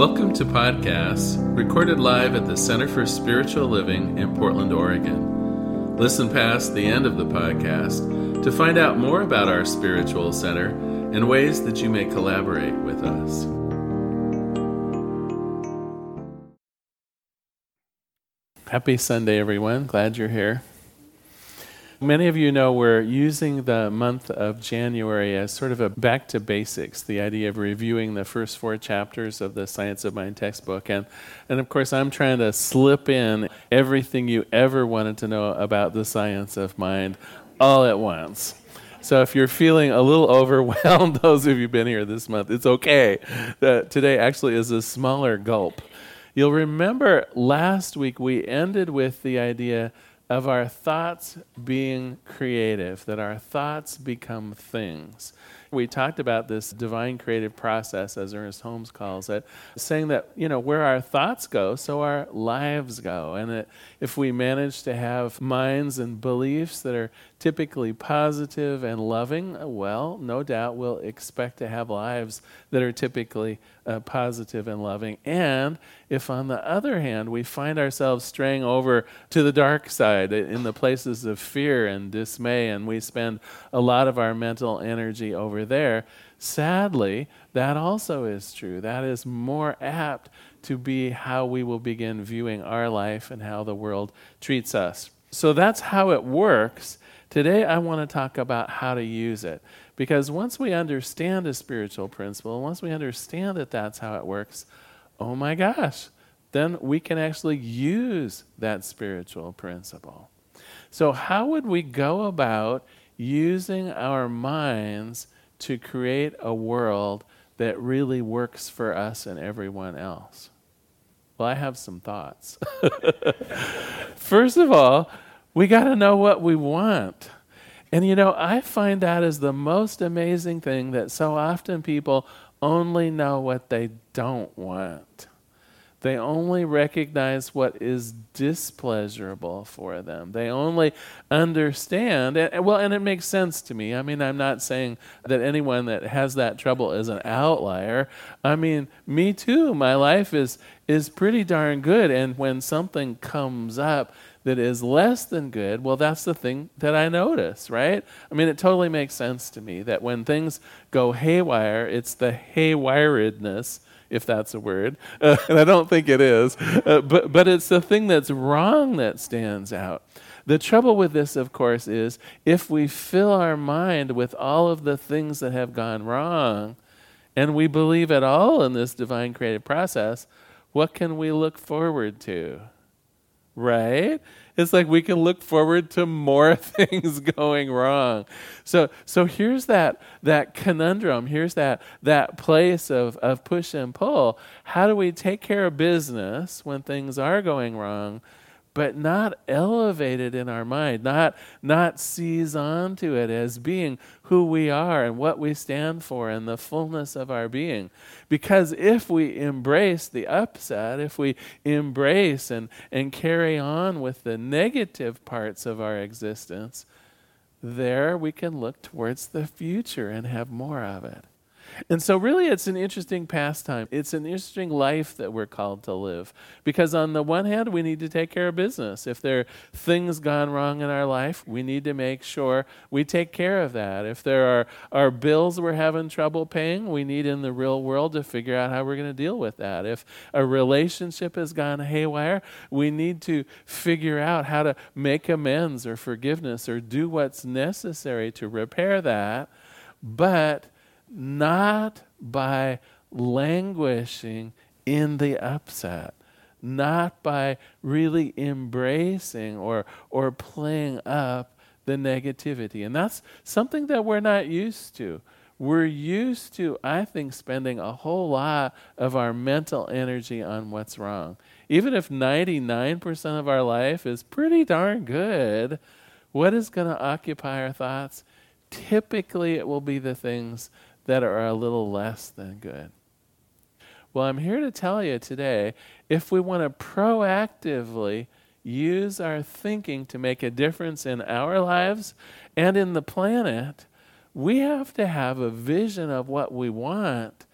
Welcome to podcasts recorded live at the Center for Spiritual Living in Portland, Oregon. Listen past the end of the podcast to find out more about our spiritual center and ways that you may collaborate with us. Happy Sunday, everyone. Glad you're here. Many of you know we're using the month of January as sort of a back to basics, the idea of reviewing the first four chapters of the Science of Mind textbook. And, and of course, I'm trying to slip in everything you ever wanted to know about the science of mind all at once. So if you're feeling a little overwhelmed, those of you who've been here this month, it's okay. Uh, today actually is a smaller gulp. You'll remember last week we ended with the idea of our thoughts being creative, that our thoughts become things. We talked about this divine creative process, as Ernest Holmes calls it, saying that, you know, where our thoughts go, so our lives go. And that if we manage to have minds and beliefs that are typically positive and loving, well, no doubt we'll expect to have lives that are typically uh, positive and loving. And if, on the other hand, we find ourselves straying over to the dark side in the places of fear and dismay, and we spend a lot of our mental energy over there, sadly, that also is true. That is more apt to be how we will begin viewing our life and how the world treats us. So that's how it works. Today, I want to talk about how to use it. Because once we understand a spiritual principle, once we understand that that's how it works, oh my gosh, then we can actually use that spiritual principle. So, how would we go about using our minds to create a world that really works for us and everyone else? Well, I have some thoughts. First of all, we got to know what we want. And you know, I find that is the most amazing thing that so often people only know what they don't want. They only recognize what is displeasurable for them. They only understand, and, well, and it makes sense to me. I mean, I'm not saying that anyone that has that trouble is an outlier. I mean, me too. My life is is pretty darn good, and when something comes up that is less than good, well, that's the thing that I notice, right? I mean, it totally makes sense to me that when things go haywire, it's the haywiredness, if that's a word, uh, and I don't think it is, uh, but, but it's the thing that's wrong that stands out. The trouble with this, of course, is if we fill our mind with all of the things that have gone wrong, and we believe at all in this divine creative process, what can we look forward to? Right? It's like we can look forward to more things going wrong. So so here's that that conundrum. Here's that that place of, of push and pull. How do we take care of business when things are going wrong? But not elevated in our mind, not, not seize onto it as being who we are and what we stand for and the fullness of our being. Because if we embrace the upset, if we embrace and, and carry on with the negative parts of our existence, there we can look towards the future and have more of it. And so, really, it's an interesting pastime. It's an interesting life that we're called to live. Because, on the one hand, we need to take care of business. If there are things gone wrong in our life, we need to make sure we take care of that. If there are, are bills we're having trouble paying, we need in the real world to figure out how we're going to deal with that. If a relationship has gone haywire, we need to figure out how to make amends or forgiveness or do what's necessary to repair that. But not by languishing in the upset, not by really embracing or, or playing up the negativity. And that's something that we're not used to. We're used to, I think, spending a whole lot of our mental energy on what's wrong. Even if 99% of our life is pretty darn good, what is going to occupy our thoughts? Typically, it will be the things that are a little less than good. Well, I'm here to tell you today if we want to proactively use our thinking to make a difference in our lives and in the planet, we have to have a vision of what we want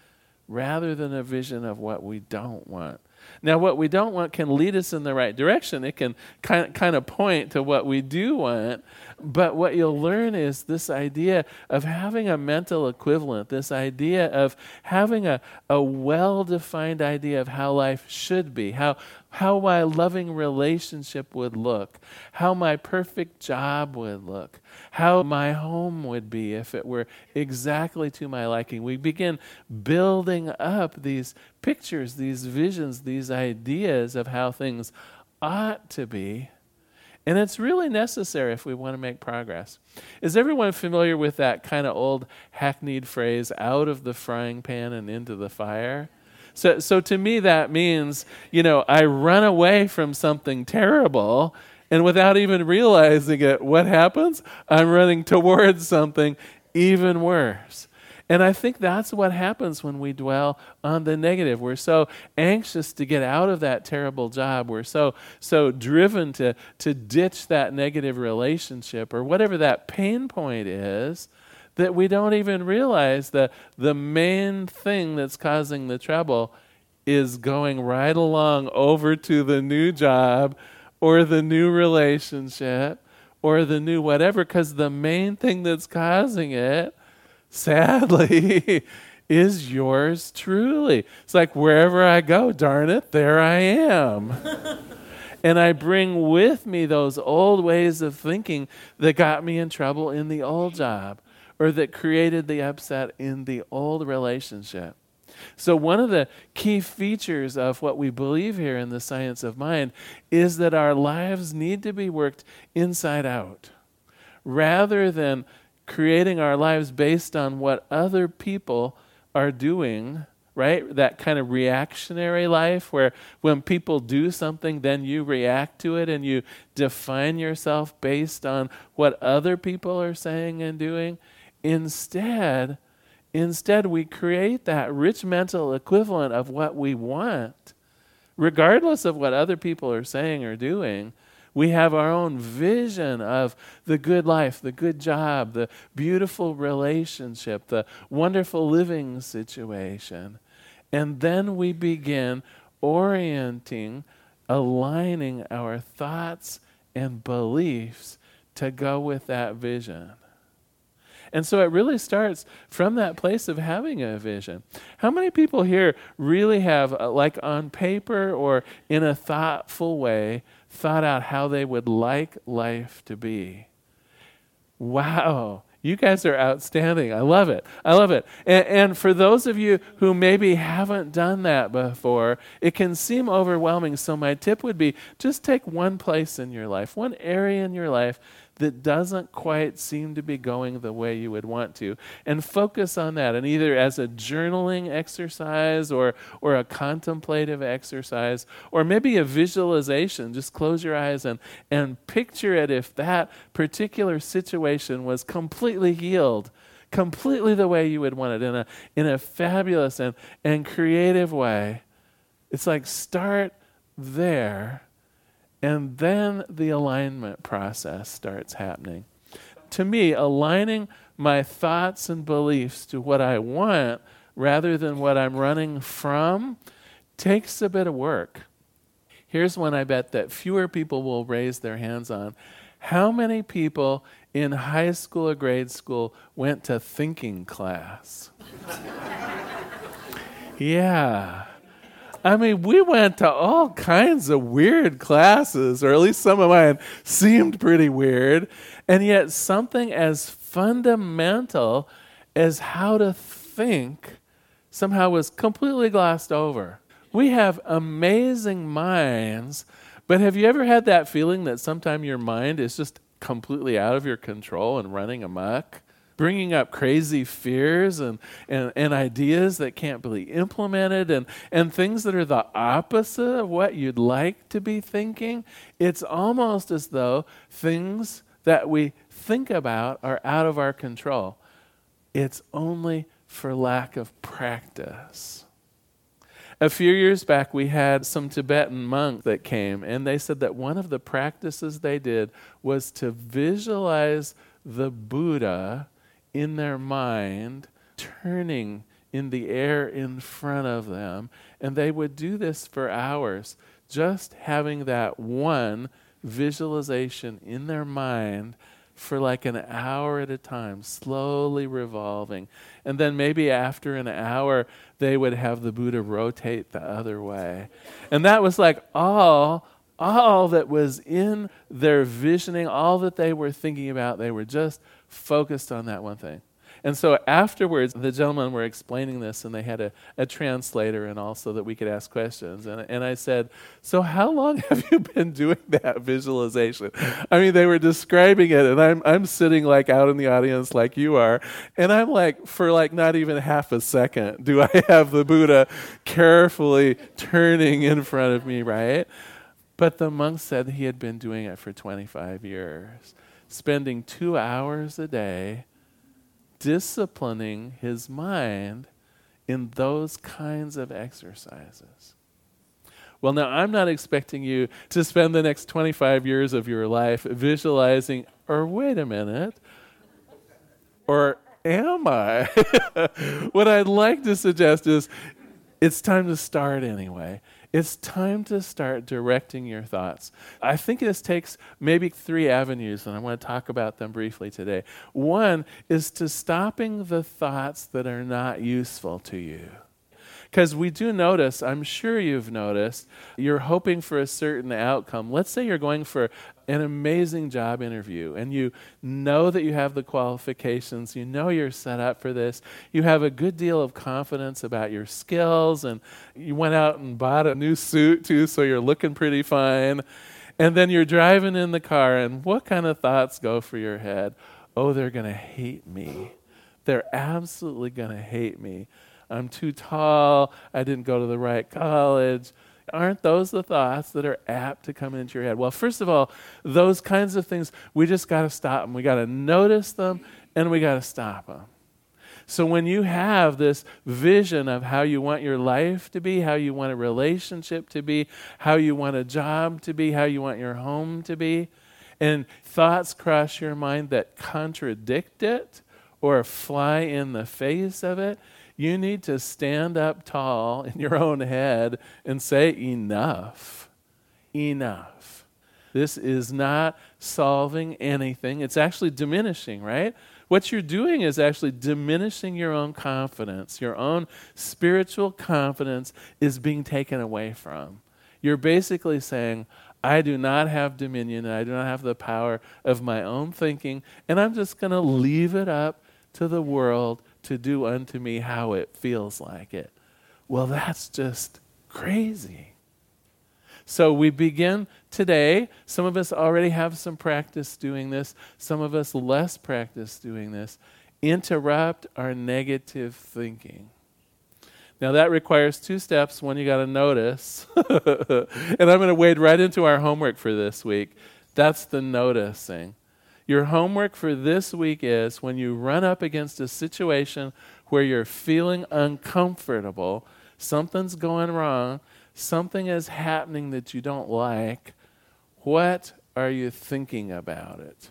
rather than a vision of what we don't want. Now, what we don't want can lead us in the right direction. It can kind of, kind of point to what we do want. But what you'll learn is this idea of having a mental equivalent, this idea of having a, a well defined idea of how life should be, how, how my loving relationship would look, how my perfect job would look, how my home would be if it were exactly to my liking. We begin building up these pictures, these visions, these ideas of how things ought to be. And it's really necessary if we want to make progress. Is everyone familiar with that kind of old hackneyed phrase, out of the frying pan and into the fire? So, so to me, that means, you know, I run away from something terrible, and without even realizing it, what happens? I'm running towards something even worse. And I think that's what happens when we dwell on the negative. We're so anxious to get out of that terrible job. We're so so driven to to ditch that negative relationship or whatever that pain point is that we don't even realize that the main thing that's causing the trouble is going right along over to the new job or the new relationship or the new whatever because the main thing that's causing it sadly, is yours truly. It's like wherever I go, darn it, there I am. and I bring with me those old ways of thinking that got me in trouble in the old job or that created the upset in the old relationship. So, one of the key features of what we believe here in the science of mind is that our lives need to be worked inside out rather than creating our lives based on what other people are doing, right? That kind of reactionary life where when people do something, then you react to it and you define yourself based on what other people are saying and doing. Instead, instead we create that rich mental equivalent of what we want, regardless of what other people are saying or doing we have our own vision of the good life, the good job, the beautiful relationship, the wonderful living situation. And then we begin orienting, aligning our thoughts and beliefs to go with that vision. And so it really starts from that place of having a vision. How many people here really have, uh, like on paper or in a thoughtful way, thought out how they would like life to be. Wow. You guys are outstanding. I love it. I love it. And, and, for those of you who maybe haven't done that before, it can seem overwhelming. So, my tip would be just take one place in your life, one area in your life that doesn't quite seem to be going the way you would want to. And focus on that and either as a journaling exercise or or a contemplative exercise or maybe a visualization. Just close your eyes and and picture it if that particular situation was completely healed completely the way you would want it in a in a fabulous and and creative way. It's like start there and then the alignment process starts happening. To me, aligning my thoughts and beliefs to what I want rather than what I'm running from takes a bit of work. Here's one I bet that fewer people will raise their hands on. How many people in high school or grade school went to thinking class? yeah. I mean, we went to all kinds of weird classes, or at least some of mine seemed pretty weird. And yet, something as fundamental as how to think somehow was completely glossed over. We have amazing minds, but have you ever had that feeling that sometimes your mind is just completely out of your control and running amok? Bringing up crazy fears and, and, and ideas that can't be implemented and, and things that are the opposite of what you'd like to be thinking. It's almost as though things that we think about are out of our control. It's only for lack of practice. A few years back, we had some Tibetan monks that came, and they said that one of the practices they did was to visualize the Buddha in their mind turning in the air in front of them. And they would do this for hours, just having that one visualization in their mind for like an hour at a time, slowly revolving. And then maybe after an hour, they would have the Buddha rotate the other way. And that was like all all that was in their visioning, all that they were thinking about, they were just focused on that one thing. And so afterwards, the gentlemen were explaining this, and they had a, a translator and also that we could ask questions. And, and I said, So, how long have you been doing that visualization? I mean, they were describing it, and I'm, I'm sitting like out in the audience like you are. And I'm like, for like not even half a second, do I have the Buddha carefully turning in front of me, right? But the monk said he had been doing it for 25 years, spending two hours a day disciplining his mind in those kinds of exercises. Well, now I'm not expecting you to spend the next 25 years of your life visualizing, or wait a minute, or am I? what I'd like to suggest is it's time to start anyway. It's time to start directing your thoughts. I think this takes maybe three avenues, and I want to talk about them briefly today. One is to stopping the thoughts that are not useful to you. Because we do notice, I'm sure you've noticed, you're hoping for a certain outcome. Let's say you're going for an amazing job interview and you know that you have the qualifications, you know you're set up for this, you have a good deal of confidence about your skills, and you went out and bought a new suit too, so you're looking pretty fine. And then you're driving in the car, and what kind of thoughts go through your head? Oh, they're going to hate me. They're absolutely going to hate me. I'm too tall. I didn't go to the right college. Aren't those the thoughts that are apt to come into your head? Well, first of all, those kinds of things, we just got to stop them. We got to notice them and we got to stop them. So when you have this vision of how you want your life to be, how you want a relationship to be, how you want a job to be, how you want your home to be, and thoughts cross your mind that contradict it or fly in the face of it, you need to stand up tall in your own head and say, Enough. Enough. This is not solving anything. It's actually diminishing, right? What you're doing is actually diminishing your own confidence. Your own spiritual confidence is being taken away from. You're basically saying, I do not have dominion and I do not have the power of my own thinking, and I'm just going to leave it up to the world to do unto me how it feels like it. Well, that's just crazy. So we begin today. Some of us already have some practice doing this, some of us less practice doing this. Interrupt our negative thinking. Now, that requires two steps. One, you got to notice. and I'm going to wade right into our homework for this week. That's the noticing. Your homework for this week is when you run up against a situation where you're feeling uncomfortable, something's going wrong, something is happening that you don't like, what are you thinking about it?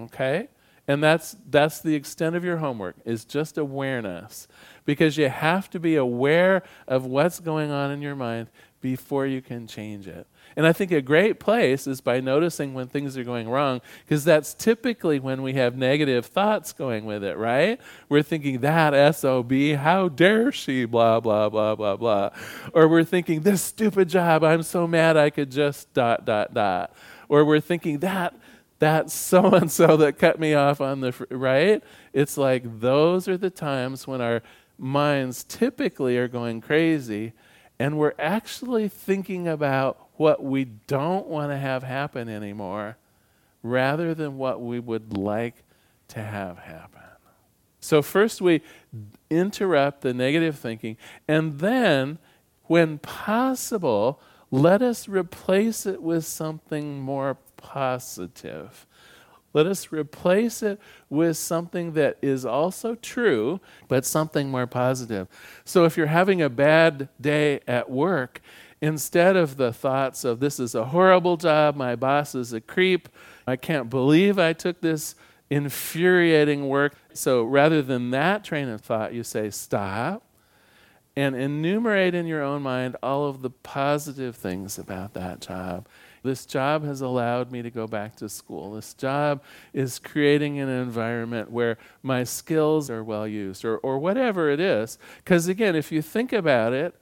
Okay? And that's that's the extent of your homework is just awareness because you have to be aware of what's going on in your mind before you can change it. And I think a great place is by noticing when things are going wrong, because that's typically when we have negative thoughts going with it, right? We're thinking, that SOB, how dare she, blah, blah, blah, blah, blah. Or we're thinking, this stupid job, I'm so mad I could just dot, dot, dot. Or we're thinking, that that so and so that cut me off on the right it's like those are the times when our minds typically are going crazy and we're actually thinking about what we don't want to have happen anymore rather than what we would like to have happen. So, first we interrupt the negative thinking, and then, when possible, let us replace it with something more positive. Let us replace it with something that is also true, but something more positive. So, if you're having a bad day at work, instead of the thoughts of this is a horrible job, my boss is a creep, I can't believe I took this infuriating work. So rather than that train of thought, you say, stop and enumerate in your own mind all of the positive things about that job. This job has allowed me to go back to school. This job is creating an environment where my skills are well used, or, or whatever it is. Because again, if you think about it,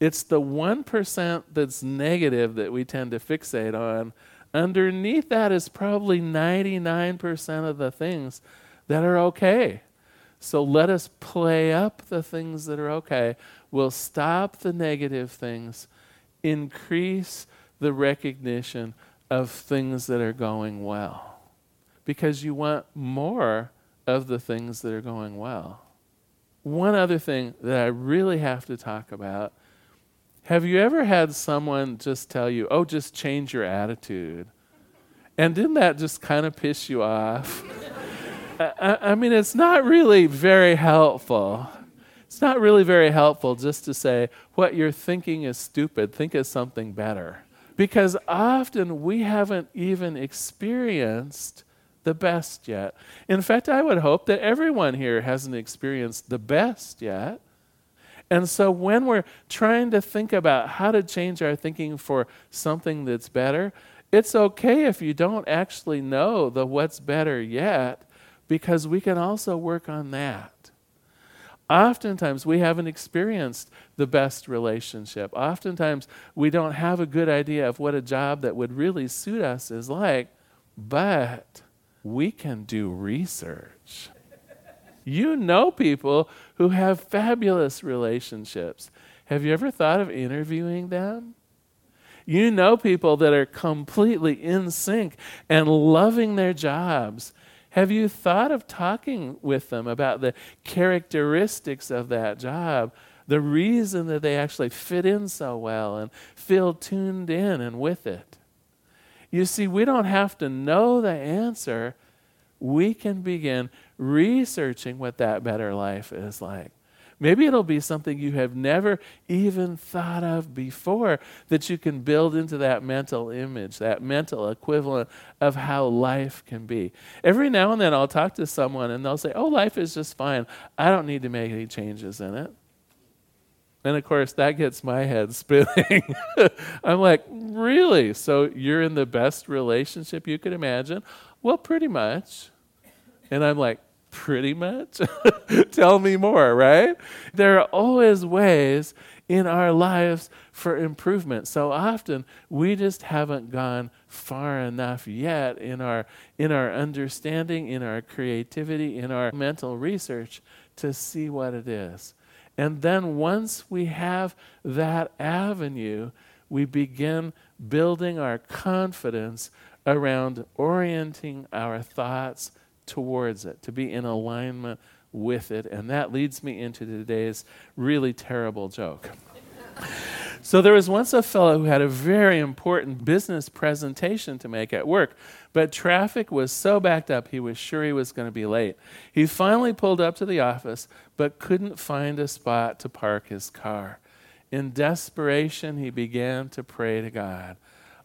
it's the 1% that's negative that we tend to fixate on. Underneath that is probably 99% of the things that are okay. So let us play up the things that are okay. We'll stop the negative things, increase the recognition of things that are going well. Because you want more of the things that are going well. One other thing that I really have to talk about have you ever had someone just tell you, oh, just change your attitude? And didn't that just kind of piss you off? I, I, mean, it's not really very helpful. It's not really very helpful just to say, what you're thinking is stupid, think of something better. Because often we haven't even experienced the best yet. In fact, I would hope that everyone here hasn't experienced the best yet. And so when we're trying to think about how to change our thinking for something that's better, it's okay if you don't actually know the what's better yet, because we can also work on that. Oftentimes, we haven't experienced the best relationship. Oftentimes, we don't have a good idea of what a job that would really suit us is like, but we can do research. You know people who have fabulous relationships. Have you ever thought of interviewing them? You know people that are completely in sync and loving their jobs. Have you thought of talking with them about the characteristics of that job, the reason that they actually fit in so well and feel tuned in and with it? You see, we don't have to know the answer. We can begin researching what that better life is like. Maybe it'll be something you have never even thought of before that you can build into that mental image, that mental equivalent of how life can be. Every now and then I'll talk to someone and they'll say, Oh, life is just fine. I don't need to make any changes in it. And of course, that gets my head spinning. I'm like, Really? So you're in the best relationship you could imagine? Well, pretty much. And I'm like, pretty much. Tell me more, right? There are always ways in our lives for improvement. So often we just haven't gone far enough yet in our in our understanding, in our creativity, in our mental research to see what it is. And then once we have that avenue, we begin building our confidence around orienting our thoughts towards it, to be in alignment with it. And that leads me into today's really terrible joke. so, there was once a fellow who had a very important business presentation to make at work, but traffic was so backed up he was sure he was going to be late. He finally pulled up to the office, but couldn't find a spot to park his car. In desperation, he began to pray to God.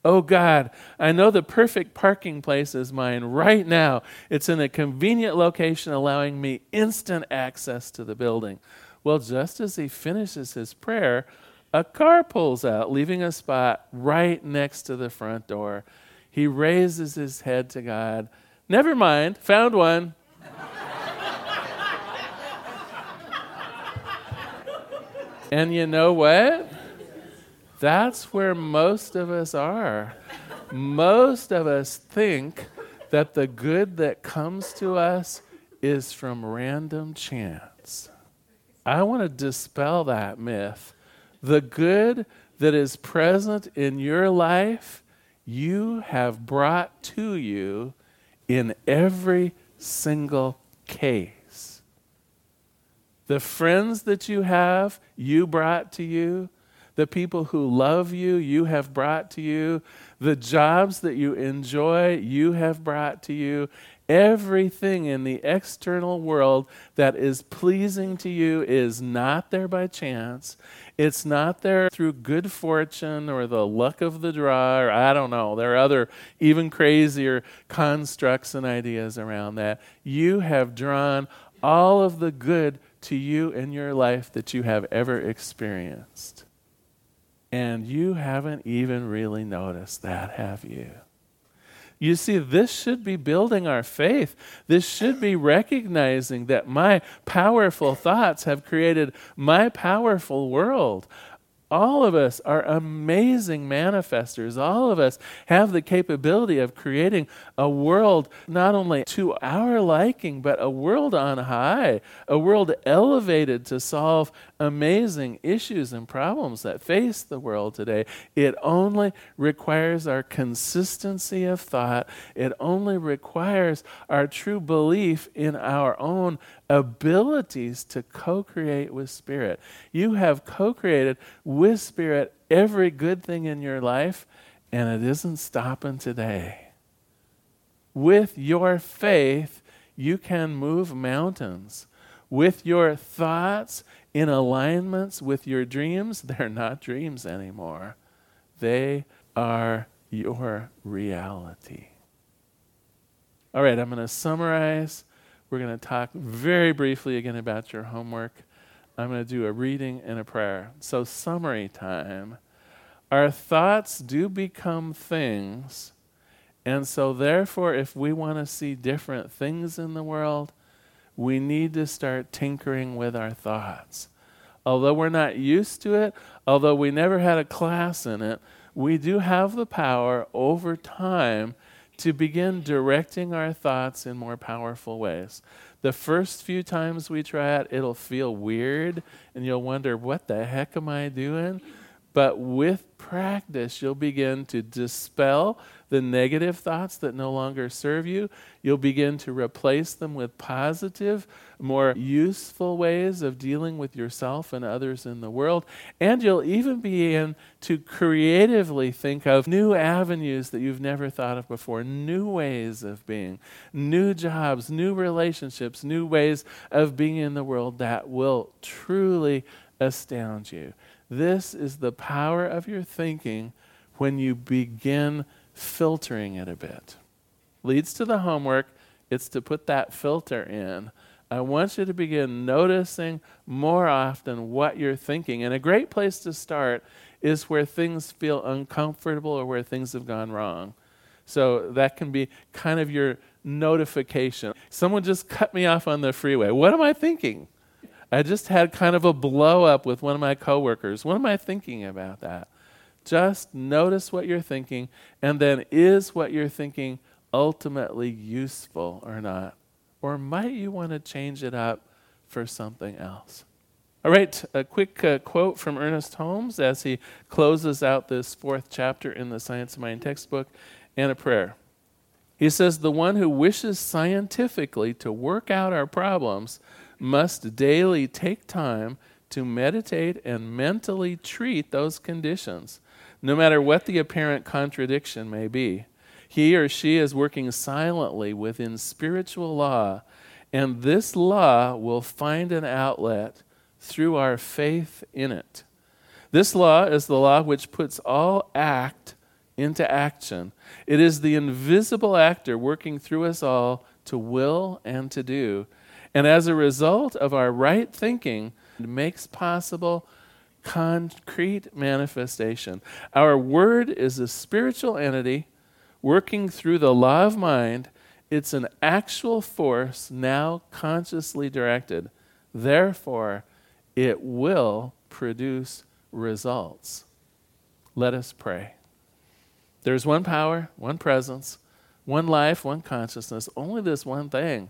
Oh God, I know the perfect parking place is mine right now. It's in a convenient location, allowing me instant access to the building. Well, just as he finishes his prayer, a car pulls out, leaving a spot right next to the front door. He raises his head to God. Never mind, found one. and you know what? That's where most of us are. most of us think that the good that comes to us is from random chance. I want to dispel that myth. The good that is present in your life, you have brought to you in every single case. The friends that you have, you brought to you the people who love you, you have brought to you, the jobs that you enjoy, you have brought to you. Everything in the external world that is pleasing to you is not there by chance. It's not there through good fortune or the luck of the draw, or I don't know. There are other, even crazier constructs and ideas around that. You have drawn all of the good to you in your life that you have ever experienced. And you haven't even really noticed that, have you? You see, this should be building our faith. This should be recognizing that my powerful thoughts have created my powerful world. All of us are amazing manifestors. All of us have the capability of creating a world not only to our liking, but a world on high, a world elevated to solve amazing issues and problems that face the world today. It only requires our consistency of thought, it only requires our true belief in our own abilities to co create with Spirit. You have co created with Spirit every good thing in your life, and it isn't stopping today. With your faith, you can move mountains. With your thoughts in alignments with your dreams, they're not dreams anymore. They are your reality. All right, I'm going to summarize we're going to talk very briefly again about your homework. I'm going to do a reading and a prayer. So, summary time. Our thoughts do become things. And so, therefore, if we want to see different things in the world, we need to start tinkering with our thoughts. Although we're not used to it, although we never had a class in it, we do have the power over time to begin directing our thoughts in more powerful ways. The first few times we try it, it'll feel weird and you'll wonder, what the heck am I doing? But with practice, you'll begin to dispel the negative thoughts that no longer serve you. You'll begin to replace them with positive, more useful ways of dealing with yourself and others in the world. And you'll even begin to creatively think of new avenues that you've never thought of before, new ways of being, new jobs, new relationships, new ways of being in the world that will truly astound you. This is the power of your thinking when you begin filtering it a bit. Leads to the homework, it's to put that filter in. I want you to begin noticing more often what you're thinking. And a great place to start is where things feel uncomfortable or where things have gone wrong. So that can be kind of your notification. Someone just cut me off on the freeway. What am I thinking? I just had kind of a blow up with one of my coworkers. What am I thinking about that? Just notice what you're thinking, and then is what you're thinking ultimately useful or not? Or might you want to change it up for something else? All right, a quick uh, quote from Ernest Holmes as he closes out this fourth chapter in the Science of Mind textbook and a prayer. He says, The one who wishes scientifically to work out our problems must daily take time to meditate and mentally treat those conditions no matter what the apparent contradiction may be. He or she is working silently within spiritual law, and this law will find an outlet through our faith in it. This law is the law which puts all act into action. It is the invisible actor working through us all to will and to do. And as a result of our right thinking, it makes possible concrete manifestation. Our word is a spiritual entity working through the law of mind. It's an actual force now consciously directed. Therefore, it will produce results. Let us pray. There's one power, one presence, one life, one consciousness, only this one thing,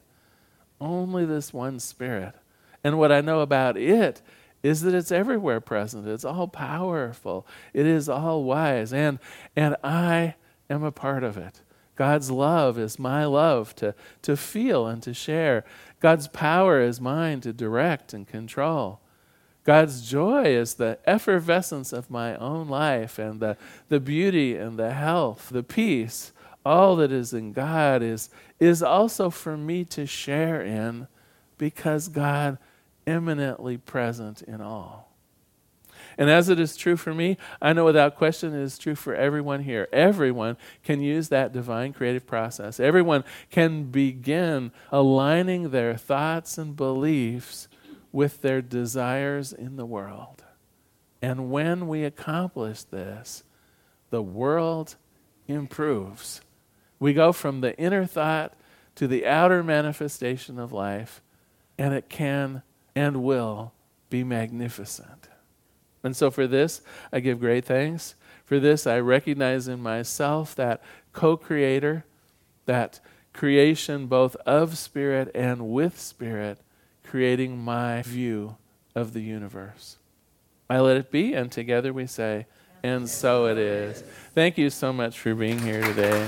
only this one spirit. And what I know about it is that it's everywhere present. It's all powerful. It is all wise. And, and I am a part of it. God's love is my love to, to feel and to share. God's power is mine to direct and control. God's joy is the effervescence of my own life and the, the beauty and the health, the peace. All that is in God is, is also for me to share in because God eminently present in all. And as it is true for me, I know without question it is true for everyone here. Everyone can use that divine creative process. Everyone can begin aligning their thoughts and beliefs with their desires in the world. And when we accomplish this, the world improves. We go from the inner thought to the outer manifestation of life, and it can and will be magnificent. And so, for this, I give great thanks. For this, I recognize in myself that co creator, that creation both of spirit and with spirit, creating my view of the universe. I let it be, and together we say, and so it is. Thank you so much for being here today.